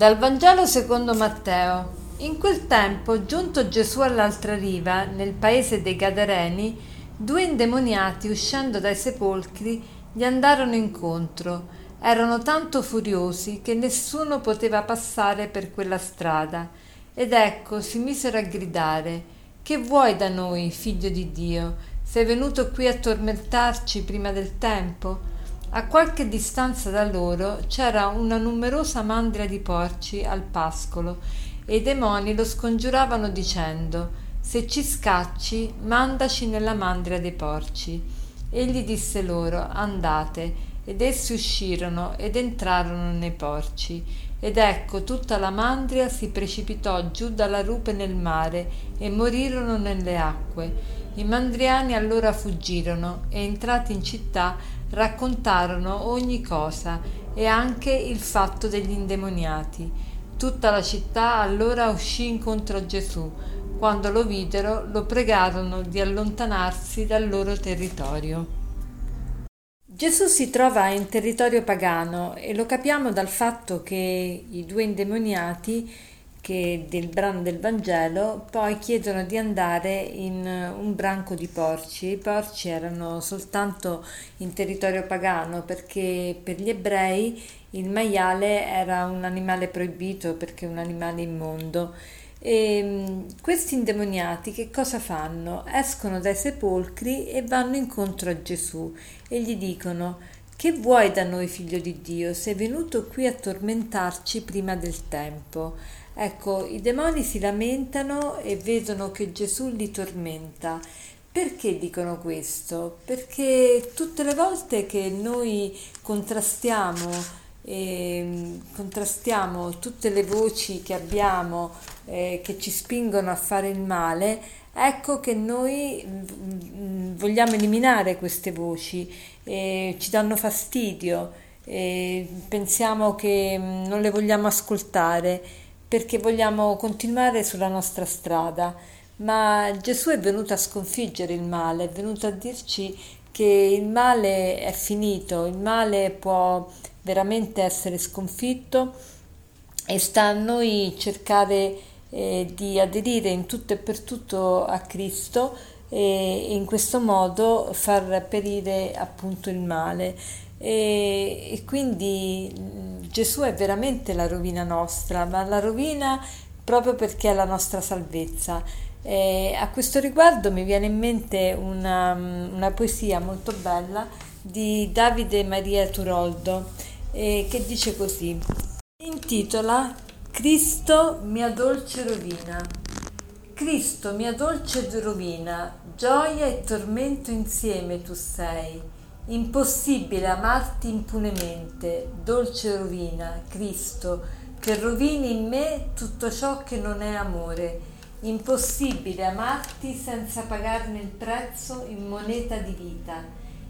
Dal Vangelo secondo Matteo. In quel tempo, giunto Gesù all'altra riva, nel paese dei Gadareni, due indemoniati, uscendo dai sepolcri, gli andarono incontro. Erano tanto furiosi che nessuno poteva passare per quella strada. Ed ecco, si misero a gridare: Che vuoi da noi, figlio di Dio? Sei venuto qui a tormentarci prima del tempo? A qualche distanza da loro c'era una numerosa mandria di porci al pascolo e i demoni lo scongiuravano dicendo Se ci scacci, mandaci nella mandria dei porci. Egli disse loro Andate. Ed essi uscirono ed entrarono nei porci. Ed ecco tutta la mandria si precipitò giù dalla rupe nel mare e morirono nelle acque. I mandriani allora fuggirono e entrati in città raccontarono ogni cosa e anche il fatto degli indemoniati. Tutta la città allora uscì incontro a Gesù. Quando lo videro, lo pregarono di allontanarsi dal loro territorio. Gesù si trova in territorio pagano e lo capiamo dal fatto che i due indemoniati che del brano del Vangelo poi chiedono di andare in un branco di porci. I porci erano soltanto in territorio pagano perché per gli ebrei il maiale era un animale proibito perché un animale immondo. E mm, questi indemoniati che cosa fanno? Escono dai sepolcri e vanno incontro a Gesù e gli dicono che vuoi da noi, figlio di Dio? Sei venuto qui a tormentarci prima del tempo. Ecco, i demoni si lamentano e vedono che Gesù li tormenta. Perché dicono questo? Perché tutte le volte che noi contrastiamo, eh, contrastiamo tutte le voci che abbiamo eh, che ci spingono a fare il male, ecco che noi mm, vogliamo eliminare queste voci, eh, ci danno fastidio, pensiamo che mm, non le vogliamo ascoltare perché vogliamo continuare sulla nostra strada, ma Gesù è venuto a sconfiggere il male, è venuto a dirci che il male è finito, il male può veramente essere sconfitto e sta a noi cercare eh, di aderire in tutto e per tutto a Cristo e in questo modo far perire appunto il male. E, e quindi Gesù è veramente la rovina nostra, ma la rovina proprio perché è la nostra salvezza. E a questo riguardo mi viene in mente una, una poesia molto bella di Davide Maria Turoldo eh, che dice così: intitola Cristo mia dolce rovina. Cristo mia dolce rovina, gioia e tormento insieme tu sei Impossibile amarti impunemente, dolce rovina, Cristo, che rovini in me tutto ciò che non è amore. Impossibile amarti senza pagarne il prezzo in moneta di vita.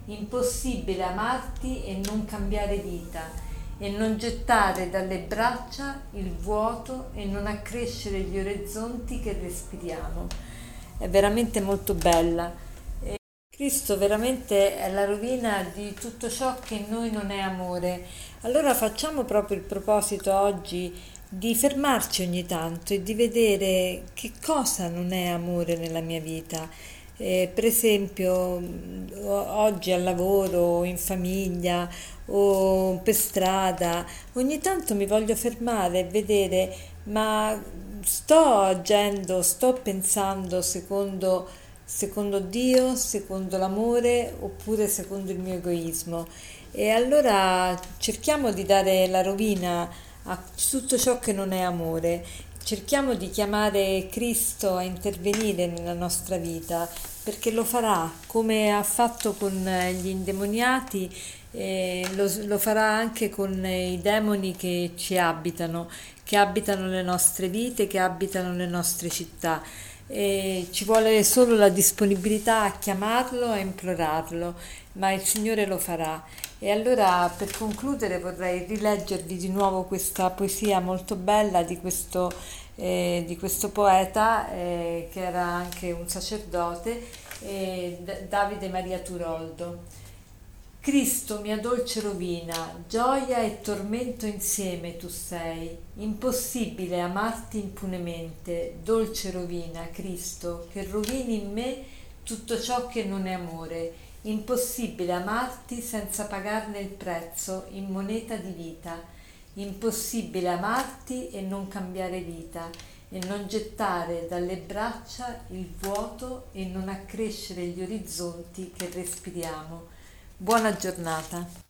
Impossibile amarti e non cambiare vita e non gettare dalle braccia il vuoto e non accrescere gli orizzonti che respiriamo. È veramente molto bella. Cristo veramente è la rovina di tutto ciò che in noi non è amore. Allora facciamo proprio il proposito oggi di fermarci ogni tanto e di vedere che cosa non è amore nella mia vita. Eh, per esempio, oggi al lavoro, in famiglia o per strada, ogni tanto mi voglio fermare e vedere, ma sto agendo, sto pensando secondo secondo Dio, secondo l'amore oppure secondo il mio egoismo. E allora cerchiamo di dare la rovina a tutto ciò che non è amore. Cerchiamo di chiamare Cristo a intervenire nella nostra vita perché lo farà come ha fatto con gli indemoniati, eh, lo, lo farà anche con i demoni che ci abitano, che abitano le nostre vite, che abitano le nostre città e ci vuole solo la disponibilità a chiamarlo, a implorarlo, ma il Signore lo farà. E allora per concludere vorrei rileggervi di nuovo questa poesia molto bella di questo, eh, di questo poeta eh, che era anche un sacerdote, eh, Davide Maria Turoldo. Cristo, mia dolce rovina, gioia e tormento insieme tu sei. Impossibile amarti impunemente, dolce rovina, Cristo, che rovini in me tutto ciò che non è amore. Impossibile amarti senza pagarne il prezzo in moneta di vita. Impossibile amarti e non cambiare vita e non gettare dalle braccia il vuoto e non accrescere gli orizzonti che respiriamo. Buona giornata.